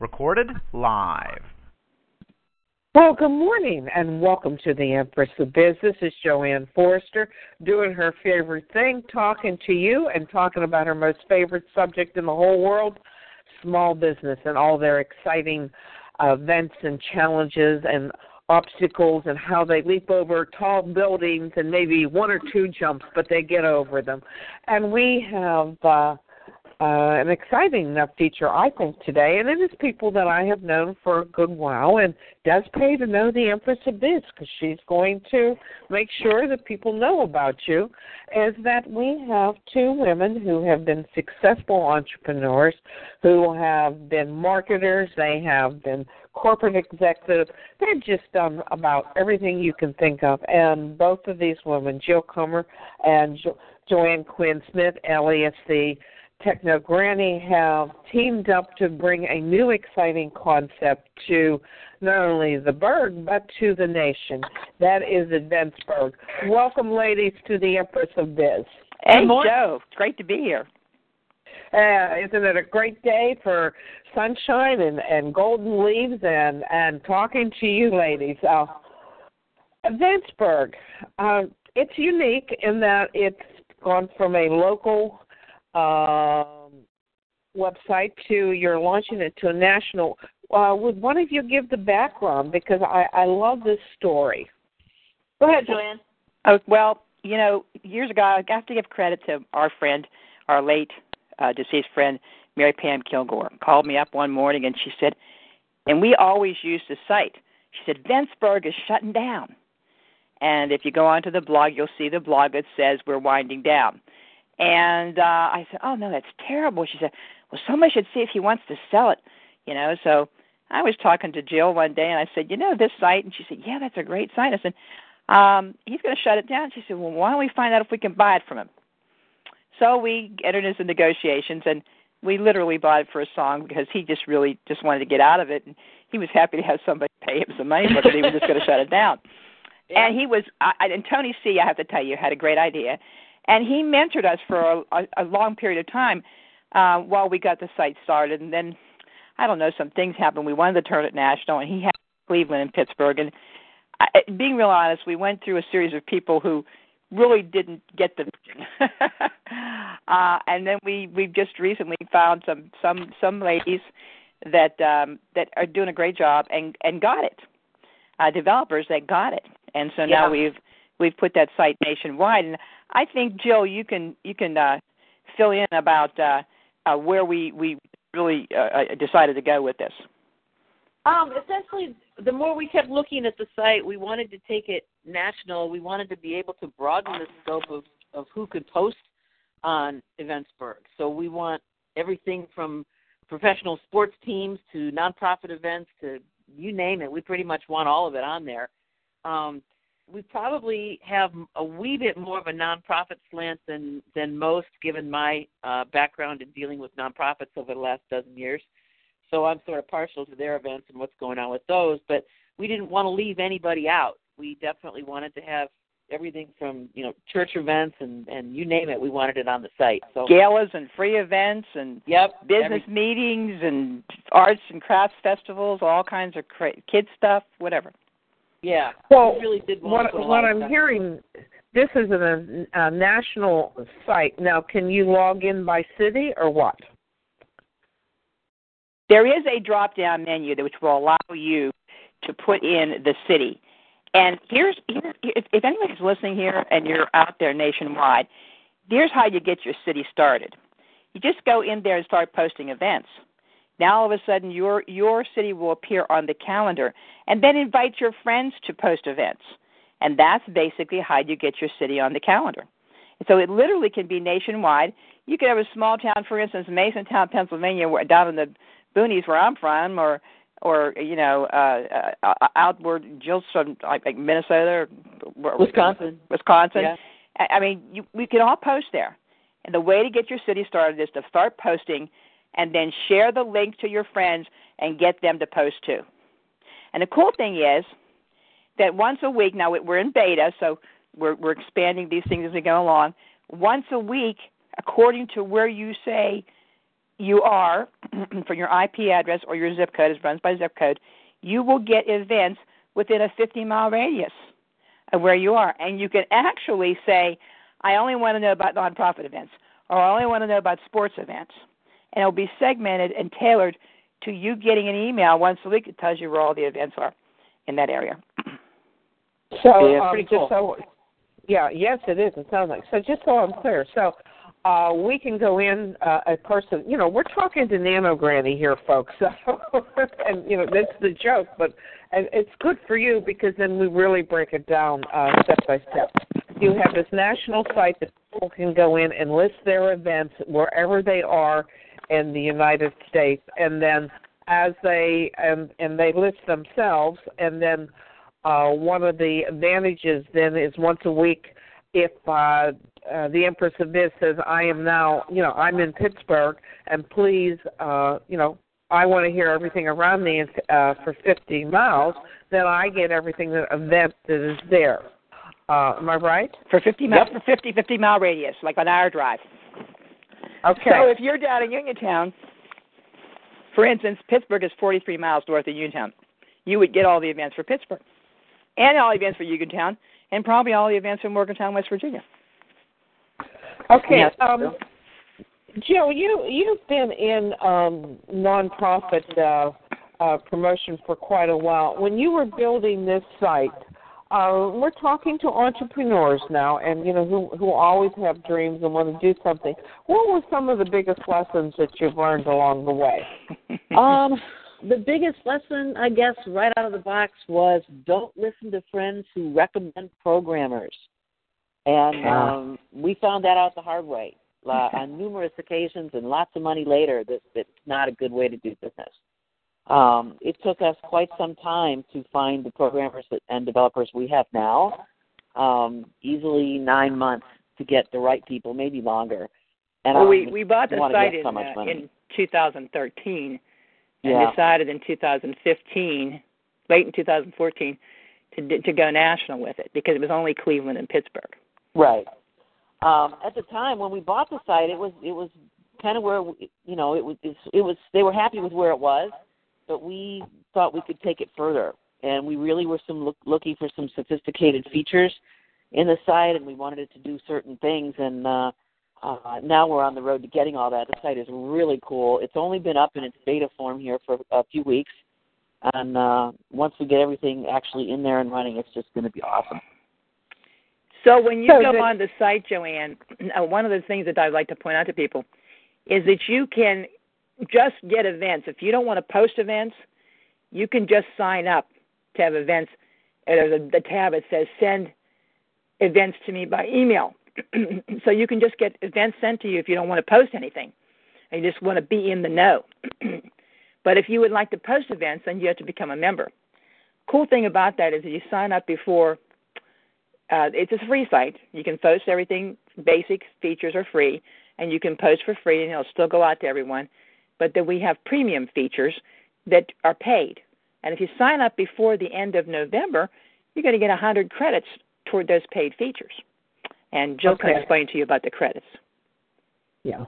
Recorded live. Well, good morning and welcome to the Empress of Biz. This is JoAnn Forrester doing her favorite thing, talking to you and talking about her most favorite subject in the whole world small business and all their exciting events and challenges and obstacles and how they leap over tall buildings and maybe one or two jumps, but they get over them. And we have. Uh, uh, an exciting enough feature, I think, today, and it is people that I have known for a good while, and does pay to know the Empress of Biz because she's going to make sure that people know about you. Is that we have two women who have been successful entrepreneurs, who have been marketers, they have been corporate executives, they've just done about everything you can think of, and both of these women, Jill Kummer and jo- Joanne Quinn Smith, alias the Techno Granny have teamed up to bring a new exciting concept to not only the Burgh but to the nation. That is Eventsburgh. Welcome, ladies, to the Empress of Biz. Hey, Joe. It's great to be here. Uh, isn't it a great day for sunshine and, and golden leaves and, and talking to you, ladies? Uh, Eventsburgh, uh, it's unique in that it's gone from a local um, website to you're launching it to a national. Uh, would one of you give the background because I, I love this story. Go ahead, Joanne. Oh well, you know, years ago I have to give credit to our friend, our late uh, deceased friend, Mary Pam Kilgore. Called me up one morning and she said, and we always use the site. She said, Eventsburgh is shutting down. And if you go onto the blog, you'll see the blog that says we're winding down. And uh, I said, "Oh no, that's terrible." She said, "Well, somebody should see if he wants to sell it." You know, so I was talking to Jill one day, and I said, "You know this site?" And she said, "Yeah, that's a great site." I said, um, "He's going to shut it down." She said, "Well, why don't we find out if we can buy it from him?" So we entered into negotiations, and we literally bought it for a song because he just really just wanted to get out of it, and he was happy to have somebody pay him some money because he was just going to shut it down. Yeah. And he was, I, and Tony C, I have to tell you, had a great idea and he mentored us for a, a, a long period of time uh, while we got the site started. And then I don't know, some things happened. We wanted to turn it national, and he had Cleveland and Pittsburgh. And I, being real honest, we went through a series of people who really didn't get the vision. uh, and then we we just recently found some some some ladies that um, that are doing a great job and and got it. Uh, developers that got it, and so yeah. now we've we've put that site nationwide. And I think Jill, you can you can uh, fill in about uh, uh, where we we really uh, uh, decided to go with this. Um, essentially, the more we kept looking at the site, we wanted to take it national. We wanted to be able to broaden the scope of of who could post on Eventsburgh. So we want everything from professional sports teams to nonprofit events to you name it. We pretty much want all of it on there. Um, we probably have a wee bit more of a nonprofit slant than than most, given my uh, background in dealing with nonprofits over the last dozen years. So I'm sort of partial to their events and what's going on with those. But we didn't want to leave anybody out. We definitely wanted to have everything from you know church events and and you name it. We wanted it on the site. So galas and free events and yep business every, meetings and arts and crafts festivals, all kinds of cra- kid stuff, whatever. Yeah. Well, really did what, what I'm hearing, this is a, a national site. Now, can you log in by city or what? There is a drop down menu which will allow you to put in the city. And here's, here's if, if anybody's listening here and you're out there nationwide, here's how you get your city started. You just go in there and start posting events. Now all of a sudden your your city will appear on the calendar and then invite your friends to post events. And that's basically how you get your city on the calendar. So it literally can be nationwide. You could have a small town, for instance, Masontown, Pennsylvania, where, down in the boonies where I'm from, or or you know uh, uh outward just from like, like Minnesota or Wisconsin. Wisconsin. Yeah. I mean, you, we can all post there. And the way to get your city started is to start posting and then share the link to your friends and get them to post too. And the cool thing is that once a week, now we're in beta, so we're, we're expanding these things as we go along. Once a week, according to where you say you are for your IP address or your zip code, is runs by zip code, you will get events within a 50 mile radius of where you are. And you can actually say, I only want to know about nonprofit events, or I only want to know about sports events. And it'll be segmented and tailored to you getting an email once a week that tells you where all the events are in that area. So, Yeah, um, pretty just cool. so, yeah, yes, it is. It sounds like so. Just so I'm clear, so uh, we can go in uh, a person. You know, we're talking to Nano Granny here, folks. So, and you know, that's the joke, but and it's good for you because then we really break it down uh, step by step. You have this national site that people can go in and list their events wherever they are in the United States, and then as they and and they list themselves, and then uh, one of the advantages then is once a week if uh, uh, the Empress of Biz says, I am now, you know, I'm in Pittsburgh, and please, uh, you know, I want to hear everything around me uh, for 50 miles, then I get everything that event that is there. Uh, am I right? For 50 miles, yep. for 50, 50 mile radius, like an hour drive. Okay. So if you're down in Uniontown, for instance, Pittsburgh is 43 miles north of Uniontown. You would get all the events for Pittsburgh, and all the events for Uniontown, and probably all the events in Morgantown, West Virginia. Okay. Yes. Um, Jill, you you've been in um, nonprofit uh, uh, promotion for quite a while. When you were building this site, uh, we're talking to entrepreneurs now, and you know who who always have dreams and want to do something. What were some of the biggest lessons that you've learned along the way? Um, the biggest lesson, I guess, right out of the box was don't listen to friends who recommend programmers. And um, we found that out the hard way uh, on numerous occasions and lots of money later that that's not a good way to do business. Um, it took us quite some time to find the programmers and developers we have now. Um, easily nine months to get the right people, maybe longer. And well, we we bought the site in so uh, in 2013, and yeah. decided in 2015, late in 2014, to to go national with it because it was only Cleveland and Pittsburgh. Right. Um, at the time when we bought the site, it was it was kind of where you know it was it was they were happy with where it was, but we thought we could take it further, and we really were some look, looking for some sophisticated features in the site, and we wanted it to do certain things, and uh, uh, now we're on the road to getting all that. The site is really cool. It's only been up in its beta form here for a few weeks, and uh, once we get everything actually in there and running, it's just going to be awesome. So when you So go the- on the site, Joanne, uh, one of the things that I'd like to point out to people is that you can just get events. If you don't want to post events, you can just sign up to have events. And There's a, a tab that says send events to me by email. so you can just get events sent to you if you don't want to post anything and you just want to be in the know. but if you would like to post events, then you have to become a member. Cool thing about that is that you sign up before uh, it's a free site. You can post everything. Basic features are free, and you can post for free, and it'll still go out to everyone. But that we have premium features that are paid. And if you sign up before the end of November, you're going to get 100 credits toward those paid features. And Jill can explain to you about the credits. Yeah.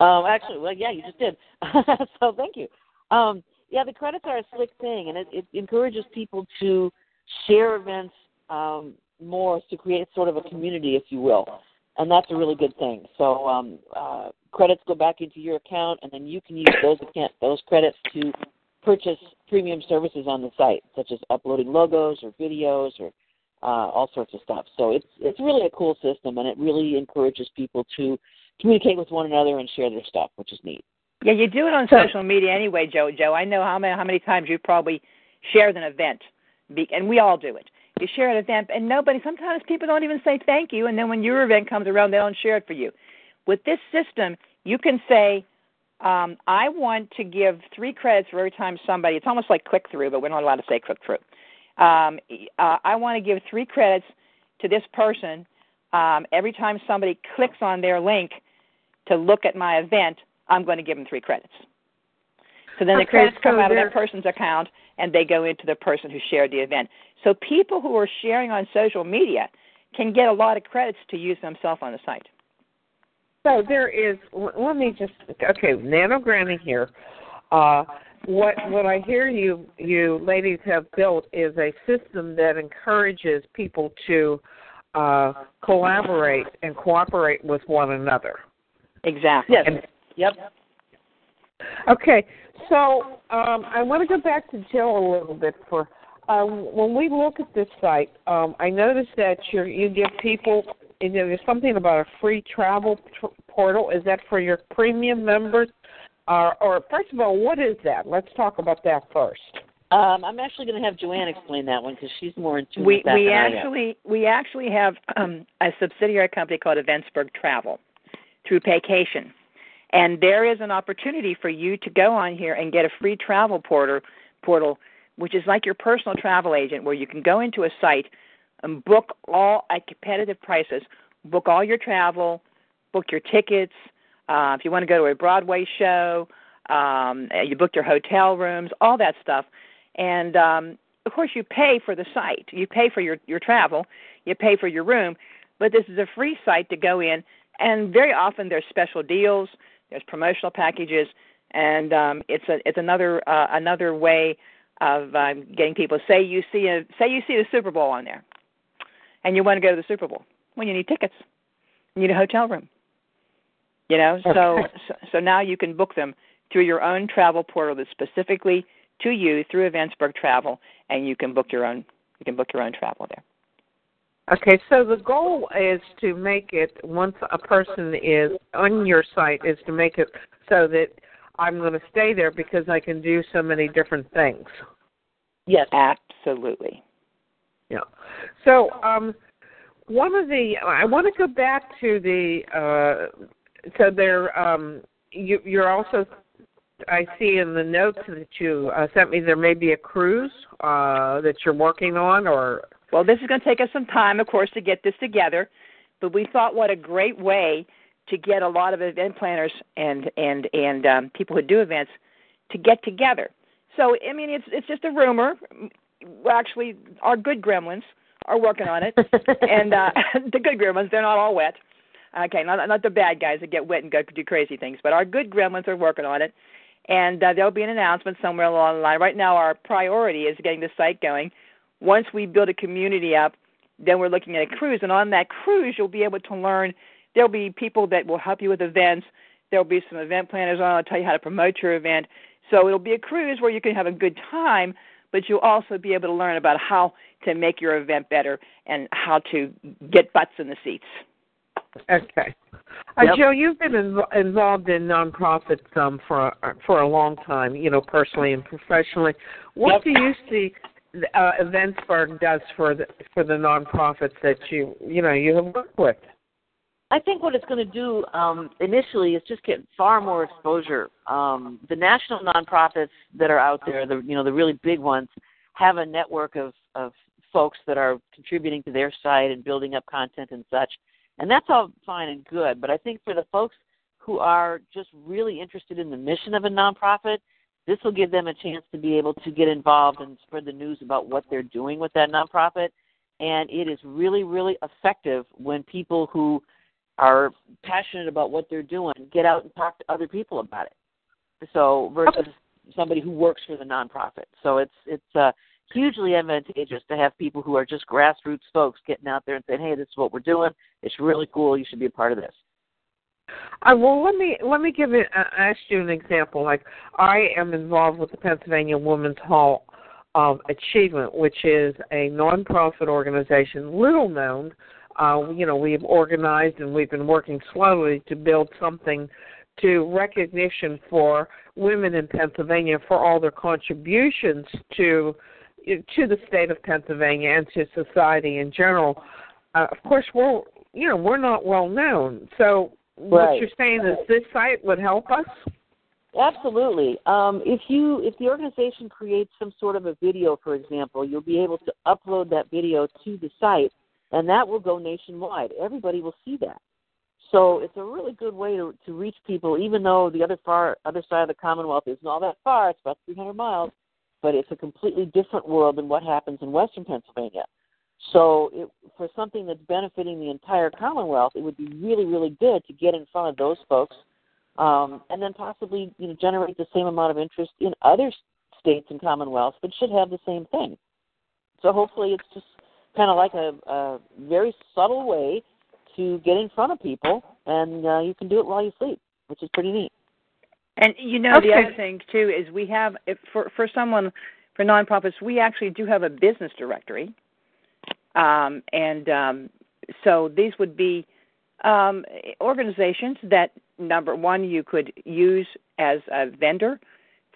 Um, actually, well, yeah, you just did. so thank you. Um, yeah, the credits are a slick thing, and it, it encourages people to share events um, more to create sort of a community, if you will, and that's a really good thing. So um, uh, credits go back into your account, and then you can use those account, those credits to purchase premium services on the site, such as uploading logos or videos or uh, all sorts of stuff. So it's it's really a cool system, and it really encourages people to communicate with one another and share their stuff, which is neat. Yeah, you do it on social media anyway, Joe. Joe, I know how many how many times you've probably shared an event, and we all do it. You share an event, and nobody. Sometimes people don't even say thank you, and then when your event comes around, they don't share it for you. With this system, you can say, um, "I want to give three credits for every time somebody." It's almost like click through, but we're not allowed to say click through. Um, uh, I want to give three credits to this person um, every time somebody clicks on their link to look at my event. I'm going to give them three credits. So then okay, the credits come so out of that person's account and they go into the person who shared the event. So people who are sharing on social media can get a lot of credits to use themselves on the site. So there is. Let me just okay, Nano Granny here. Uh, what what I hear you you ladies have built is a system that encourages people to uh, collaborate and cooperate with one another. Exactly. Yes. And, Yep. Okay, so um, I want to go back to Jill a little bit for um, when we look at this site. Um, I noticed that you you give people you know, there's something about a free travel tr- portal. Is that for your premium members? Uh, or first of all, what is that? Let's talk about that first. Um, I'm actually going to have Joanne explain that one because she's more in tune We with that we than I am. actually we actually have um, a subsidiary company called Eventsburgh Travel through Paycation, and there is an opportunity for you to go on here and get a free travel portal portal, which is like your personal travel agent, where you can go into a site and book all at competitive prices, book all your travel, book your tickets. Uh, if you want to go to a Broadway show, um, you book your hotel rooms, all that stuff. And um, of course, you pay for the site. You pay for your your travel. You pay for your room. But this is a free site to go in, and very often there's special deals. There's promotional packages, and um, it's a it's another uh, another way of um, getting people. Say you see a say you see the Super Bowl on there, and you want to go to the Super Bowl. Well, you need tickets. You need a hotel room. You know, so, so now you can book them through your own travel portal that's specifically to you through Eventsburgh Travel, and you can book your own you can book your own travel there. Okay, so the goal is to make it once a person is on your site is to make it so that I'm going to stay there because I can do so many different things. Yes. Absolutely. Yeah. So, um, one of the I want to go back to the uh, so there um, you you're also I see in the notes that you uh, sent me there may be a cruise uh, that you're working on or Well, this is going to take us some time, of course, to get this together, but we thought what a great way to get a lot of event planners and and and um, people who do events to get together. So, I mean, it's it's just a rumor. Actually, our good gremlins are working on it, and uh, the good gremlins they're not all wet. Okay, not not the bad guys that get wet and go do crazy things, but our good gremlins are working on it, and uh, there'll be an announcement somewhere along the line. Right now, our priority is getting the site going. Once we build a community up, then we're looking at a cruise, and on that cruise, you'll be able to learn. There'll be people that will help you with events. There'll be some event planners on. I'll tell you how to promote your event. So it'll be a cruise where you can have a good time, but you'll also be able to learn about how to make your event better and how to get butts in the seats. Okay. Uh, Yep. Joe, you've been inv- involved in nonprofits um, for for a long time, you know, personally and professionally. What Yep. do you see uh, Eventsburgh does for the for the nonprofits that you you know you have worked with? I think what it's going to do um, initially is just get far more exposure. Um, the national nonprofits that are out there, the you know the really big ones, have a network of of folks that are contributing to their site and building up content and such, and that's all fine and good. But I think for the folks who are just really interested in the mission of a nonprofit, this will give them a chance to be able to get involved and spread the news about what they're doing with that nonprofit. And it is really, really effective when people who are passionate about what they're doing get out and talk to other people about it. So versus somebody who works for the nonprofit. So it's it's uh, hugely advantageous to have people who are just grassroots folks getting out there and saying, "Hey, this is what we're doing. It's really cool. You should be a part of this." Uh, well, let me let me give it. Uh, ask you an example. Like I am involved with the Pennsylvania Women's Hall of Achievement, which is a nonprofit organization, little known. Uh, you know, we've organized and we've been working slowly to build something to recognition for women in Pennsylvania for all their contributions to to the state of Pennsylvania and to society in general. Uh, of course, we're you know we're not well known, so what you're saying is this site would help us. Absolutely. Um, if you if the organization creates some sort of a video, for example, you'll be able to upload that video to the site, and that will go nationwide. Everybody will see that. So it's a really good way to to reach people, even though the other far other side of the Commonwealth isn't all that far. It's about 300 miles, but it's a completely different world than what happens in Western Pennsylvania. So it, for something that's benefiting the entire Commonwealth, it would be really, really good to get in front of those folks um, and then possibly you know generate the same amount of interest in other states and commonwealths that should have the same thing. So hopefully, it's just kind of like a, a very subtle way to get in front of people, and uh, you can do it while you sleep, which is pretty neat. And you know the other thing too is we have if for for someone for nonprofits we actually do have a business directory, um, and um, so these would be um, organizations that number one you could use as a vendor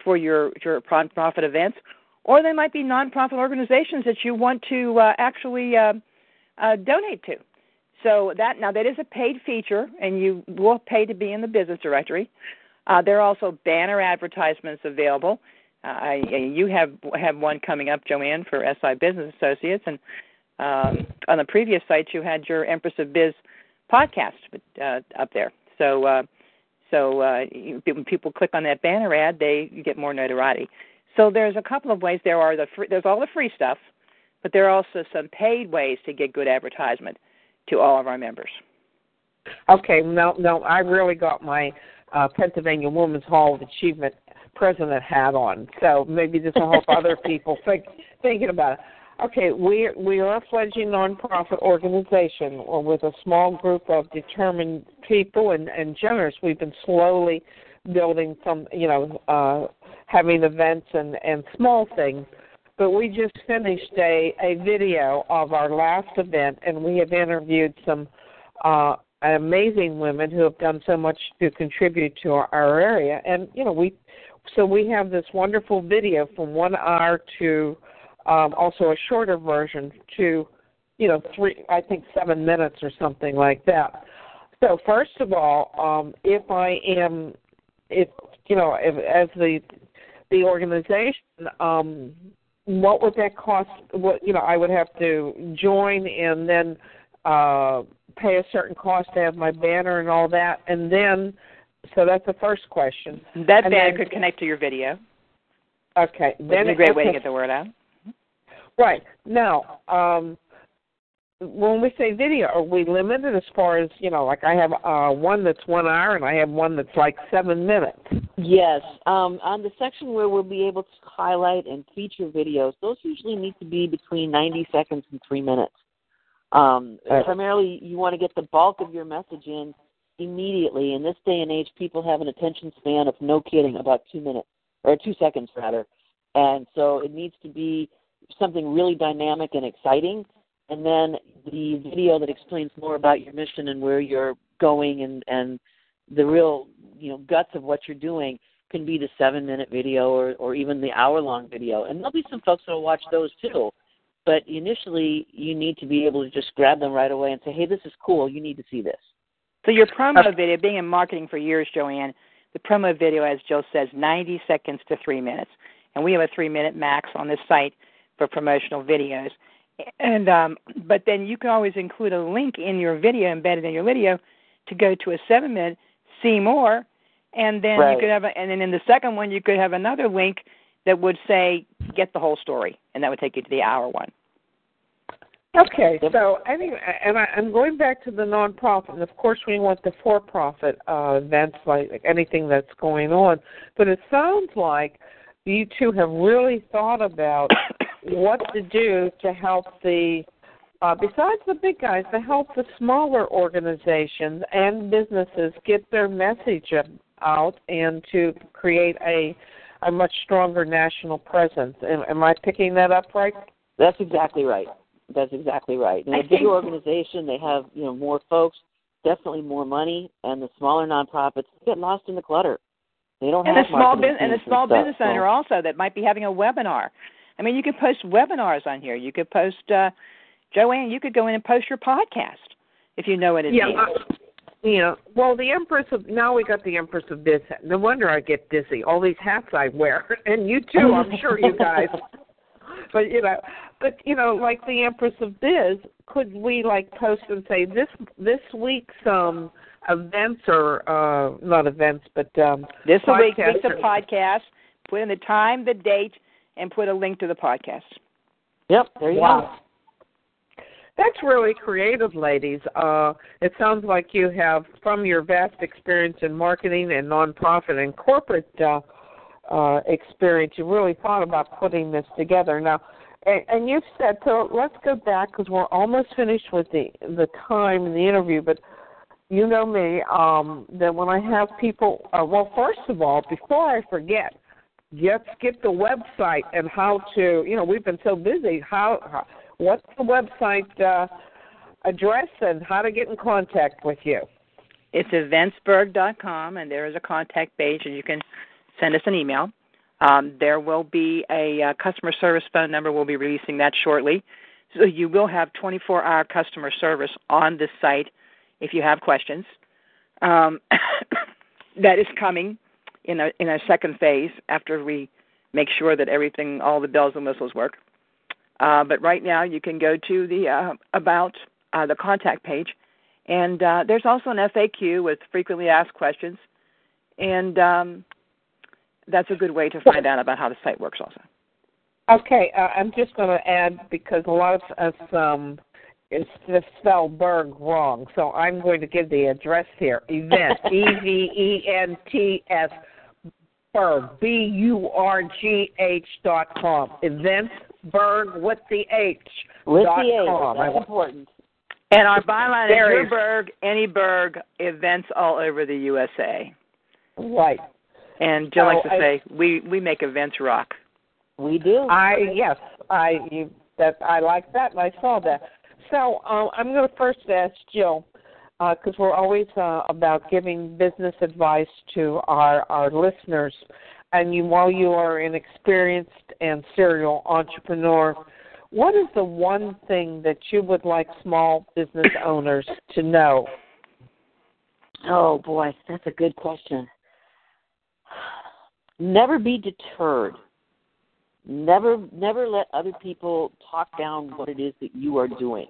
for your your nonprofit events, or they might be nonprofit organizations that you want to uh, actually uh, uh, donate to. So that now that is a paid feature, and you will pay to be in the business directory. Uh, there are also banner advertisements available. Uh, I, you have have one coming up, Joanne, for SI Business Associates, and um, on the previous site you had your Empress of Biz podcast uh, up there. So uh, so uh, you, when people click on that banner ad, they you get more notoriety. So there's a couple of ways. There are the free, there's all the free stuff, but there are also some paid ways to get good advertisement to all of our members. Okay, no, no, I really got my uh, Pennsylvania Women's Hall of Achievement president hat on, so maybe this will help other people think thinking about it. Okay, we we are a fledgling nonprofit organization or with a small group of determined people and, and generous. We've been slowly building some, you know, uh, having events and and small things. But we just finished a a video of our last event, and we have interviewed some uh, amazing women who have done so much to contribute to our, our area. And you know, we so we have this wonderful video from one hour to um, also a shorter version to you know three I think seven minutes or something like that. So first of all, um, if I am if you know if, as the the organization um, what would that cost what you know i would have to join and then uh pay a certain cost to have my banner and all that and then so that's the first question That And banner then- could connect to your video. okay then a great way to get the word out. Right now um when we say video are we limited as far as you know like i have uh one that's one hour and i have one that's like seven minutes Yes. Um, on the section where we'll be able to highlight and feature videos, those usually need to be between 90 seconds and three minutes. Um. Primarily, you want to get the bulk of your message in immediately. In this day and age, people have an attention span of no kidding, about two minutes or two seconds rather, and so it needs to be something really dynamic and exciting. And then the video that explains more about your mission and where you're going and and the real you know guts of what you're doing can be the seven minute video or or even the hour long video. And there'll be some folks that will watch those too. But initially you need to be able to just grab them right away and say hey this is cool. You need to see this. So your promo video, being in marketing for years, Joanne, the promo video, as joe says, 90 seconds to three minutes, and we have a three-minute max on this site for promotional videos. And um, but then you can always include a link in your video, embedded in your video, to go to a seven-minute, see more, and then you could have, a, and then in the second one you could have another link that would say get the whole story, and that would take you to the hour one. Okay, so anyway, and I, I'm going back to the nonprofit. And of course, we want the for-profit uh, events, like, like anything that's going on. But it sounds like you two have really thought about what to do to help the, uh, besides the big guys, to help the smaller organizations and businesses get their message out and to create a a much stronger national presence. Am, am I picking that up right? that's exactly right. That's exactly right. In I a bigger think- organization they have you know more folks definitely more money and the smaller nonprofits get lost in the clutter. They don't and have the small business and the teams small stuff, business so- owner also that might be having a webinar I mean, you could post webinars on here. You could post, uh, Joanne, you could go in and post your podcast if you know what it yeah, means. Uh, yeah. Well, the Empress of now we got the Empress of Biz. No wonder I get dizzy. All these hats I wear, and you too. I'm sure you guys. but you know, but you know, like the Empress of Biz, could we like post and say this this week's um events or uh not events, but um this week week's a podcast. Put in the time, the date, and put a link to the podcast. Yep, there you Wow. go. That's really creative, ladies. Uh, it sounds like you have, from your vast experience in marketing and nonprofit and corporate uh, uh, experience, you really thought about putting this together. Now, and, and you've said so. Let's go back because we're almost finished with the the time in the interview. But you know me um, that when I have people, uh, well, first of all, before I forget, let's get the website and how to. You know, we've been so busy. How, how what's the website uh, address and how to get in contact with you? It's eventsburgh.com, and there is a contact page, and you can send us an email. Um, there will be a uh, customer service phone number. We'll be releasing that shortly. So you will have 24 hour customer service on this site if you have questions. Um, that is coming in a, in a second phase after we make sure that everything, all the bells and whistles work. Uh, but right now, you can go to the uh, about uh, the contact page, and uh, there's also an FAQ with frequently asked questions, and um, that's a good way to find out about how the site works. Also, Okay, uh, I'm just going to add because a lot of us um, is just spell Burgh wrong, so I'm going to give the address here. Event E V E N T S Burgh B U R G H dot com. Events Burgh with the H With dot the com. That's important. and our byline is There your is- Burgh, any Burgh events all over the USA. Right. And Jill So likes to I- say we we make events rock. We do. I yes, I you that I like that, and I saw that. So uh, I'm going to first ask Jill because we're always uh, about giving business advice to our our listeners. And you, while you are an experienced and serial entrepreneur, what is the one thing that you would like small business owners to know? Oh boy, that's a good question. Never be deterred. Never never let other people talk down what it is that you are doing.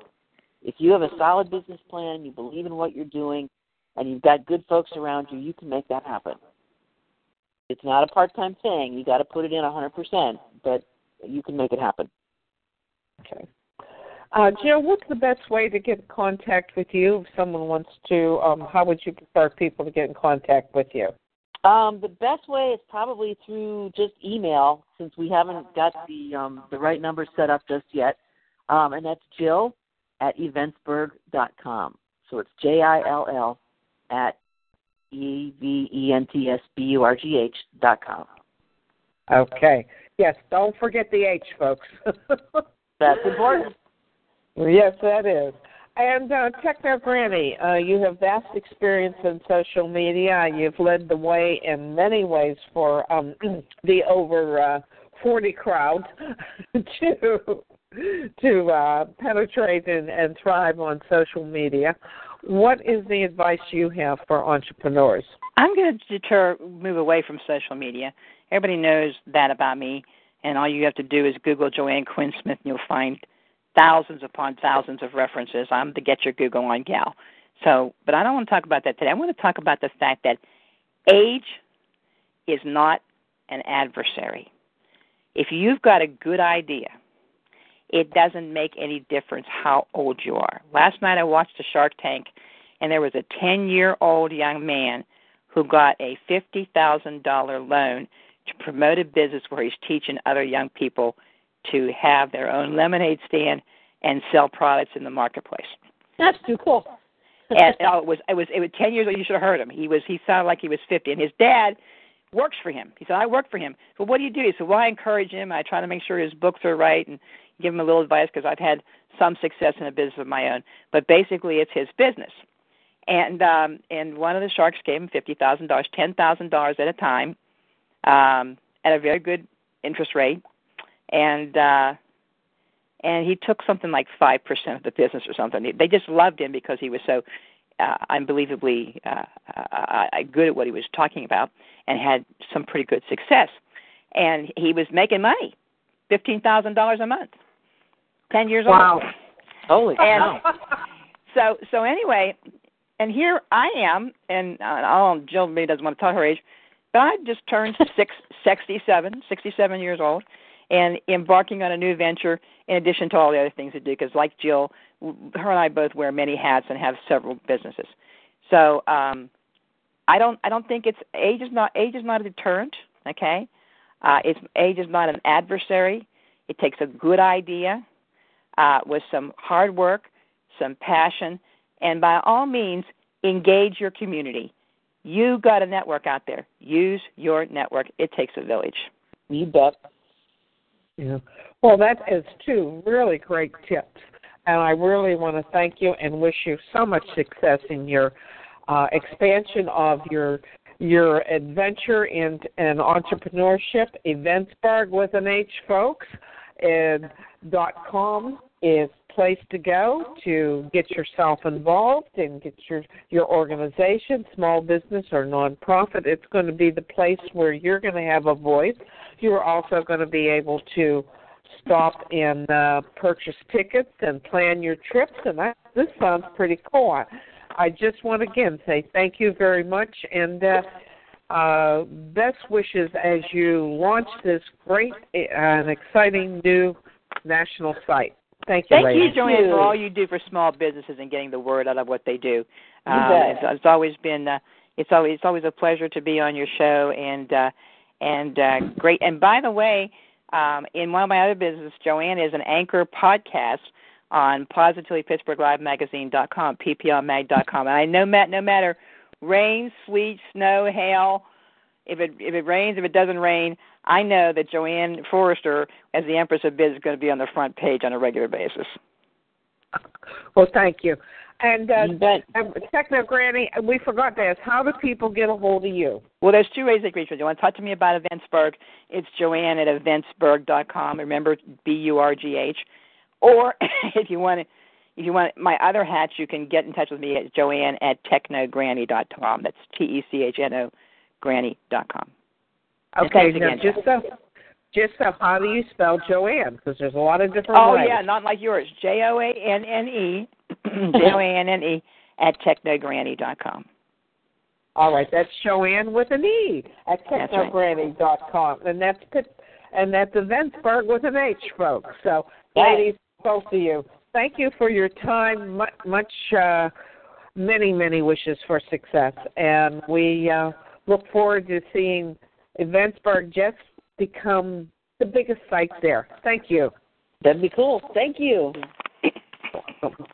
If you have a solid business plan, you believe in what you're doing, and you've got good folks around you, you can make that happen. It's not a part-time thing. You got to put it in 100%, but you can make it happen. Okay. Uh, Jill, what's the best way to get in contact with you if someone wants to? Um, how would you prefer people to get in contact with you? Um, the best way is probably through just email, since we haven't got the um, the right number set up just yet. Um, and that's Jill at eventsburgh.com. So it's J I L L at E V E N T S B U R G H dot com. Okay. Yes, don't forget the H, folks. That's important. yes, that is. And uh, Techno Granny, uh, you have vast experience in social media. You've led the way in many ways for um, the over uh, 40 crowd to to uh, penetrate and, and thrive on social media. What is the advice you have for entrepreneurs? I'm going to deter move away from social media. Everybody knows that about me, and all you have to do is Google Joanne Quinn Smith, and you'll find thousands upon thousands of references. I'm the get your Google on gal. So, but I don't want to talk about that today. I want to talk about the fact that age is not an adversary. If you've got a good idea, it doesn't make any difference how old you are. Last night I watched a Shark Tank, and there was a 10 year old young man who got a $50,000 loan to promote a business where he's teaching other young people to have their own lemonade stand and sell products in the marketplace. That's too cool. and oh, it was it was it was ten years old. You should have heard him. He was he sounded like he was fifty, and his dad works for him. He said, "I work for him." But what do you do? He said, "Well, I encourage him. I try to make sure his books are right and give him a little advice because I've had some success in a business of my own. But basically, it's his business." And um, and one of the sharks gave him fifty thousand dollars, ten thousand dollars at a time, um, at a very good interest rate. and uh, and he took something like five percent of the business or something. They just loved him because he was so uh, unbelievably uh, uh, uh, good at what he was talking about and had some pretty good success. And he was making money, fifteen thousand dollars a month, ten years wow. old. Wow. Holy and cow! So so anyway, and here I am, and uh, oh, Jill maybe doesn't want to tell her age, but I just turned six, 67, 67 years old, and embarking on a new venture in addition to all the other things I do. Because like Jill, her and I both wear many hats and have several businesses. So um, I don't I don't think it's age is not age is not a deterrent. Okay, uh, it's age is not an adversary. It takes a good idea uh, with some hard work, some passion, and by all means engage your community. You got a network out there. Use your network. It takes a village. You bet. Yeah. Well, that is two really great tips, and I really want to thank you and wish you so much success in your uh, expansion of your your adventure and, in entrepreneurship. Eventsburgh with an H, folks, and dot com is place to go to get yourself involved and get your your organization, small business or nonprofit. It's going to be the place where you're going to have a voice. You're also going to be able to stop and uh, purchase tickets and plan your trips. And this sounds pretty cool. I, just want to again say thank you very much and. Uh, uh, best wishes as you launch this great and exciting new national site. Thank you, Thank ladies. you, Joanne, for all you do for small businesses and getting the word out of what they do. Um, it's, it's always been uh, it's always it's always a pleasure to be on your show and uh, and uh, great. And by the way, um, in one of my other businesses, Joanne is an anchor podcast on PositivelyPittsburghLiveMagazine.com, PPLMag.com. And I know, Matt, no matter rain, sleet, snow, hail, if it if it rains, if it doesn't rain, I know that JoAnn Forrester, as the Empress of Biz, is going to be on the front page on a regular basis. Well, thank you. And uh, um, Techno Granny, we forgot to ask, how do people get a hold of you? Well, there's two ways they can reach me. You want to talk to me about Eventsburgh? It's Joanne at eventsburgh.com. Remember B U R G H. Or if you want to, if you want my other hats, you can get in touch with me at Joanne at technogranny.com. That's T E C H N O granny.com. Okay, now again, just so, just so, how do you spell Joanne? Because there's a lot of different Oh ways. yeah, not like yours. J O A N N E J O A N N E at technogranny.com. All right, that's Joanne with an E at technogranny.com, and that's and that's Eventsburgh with an H, folks. So, Right. ladies, both of you, thank you for your time. Much, much uh, many, many wishes for success, and we uh, look forward to seeing Eventsburgh just become the biggest site there. Thank you. That'd be cool. Thank you.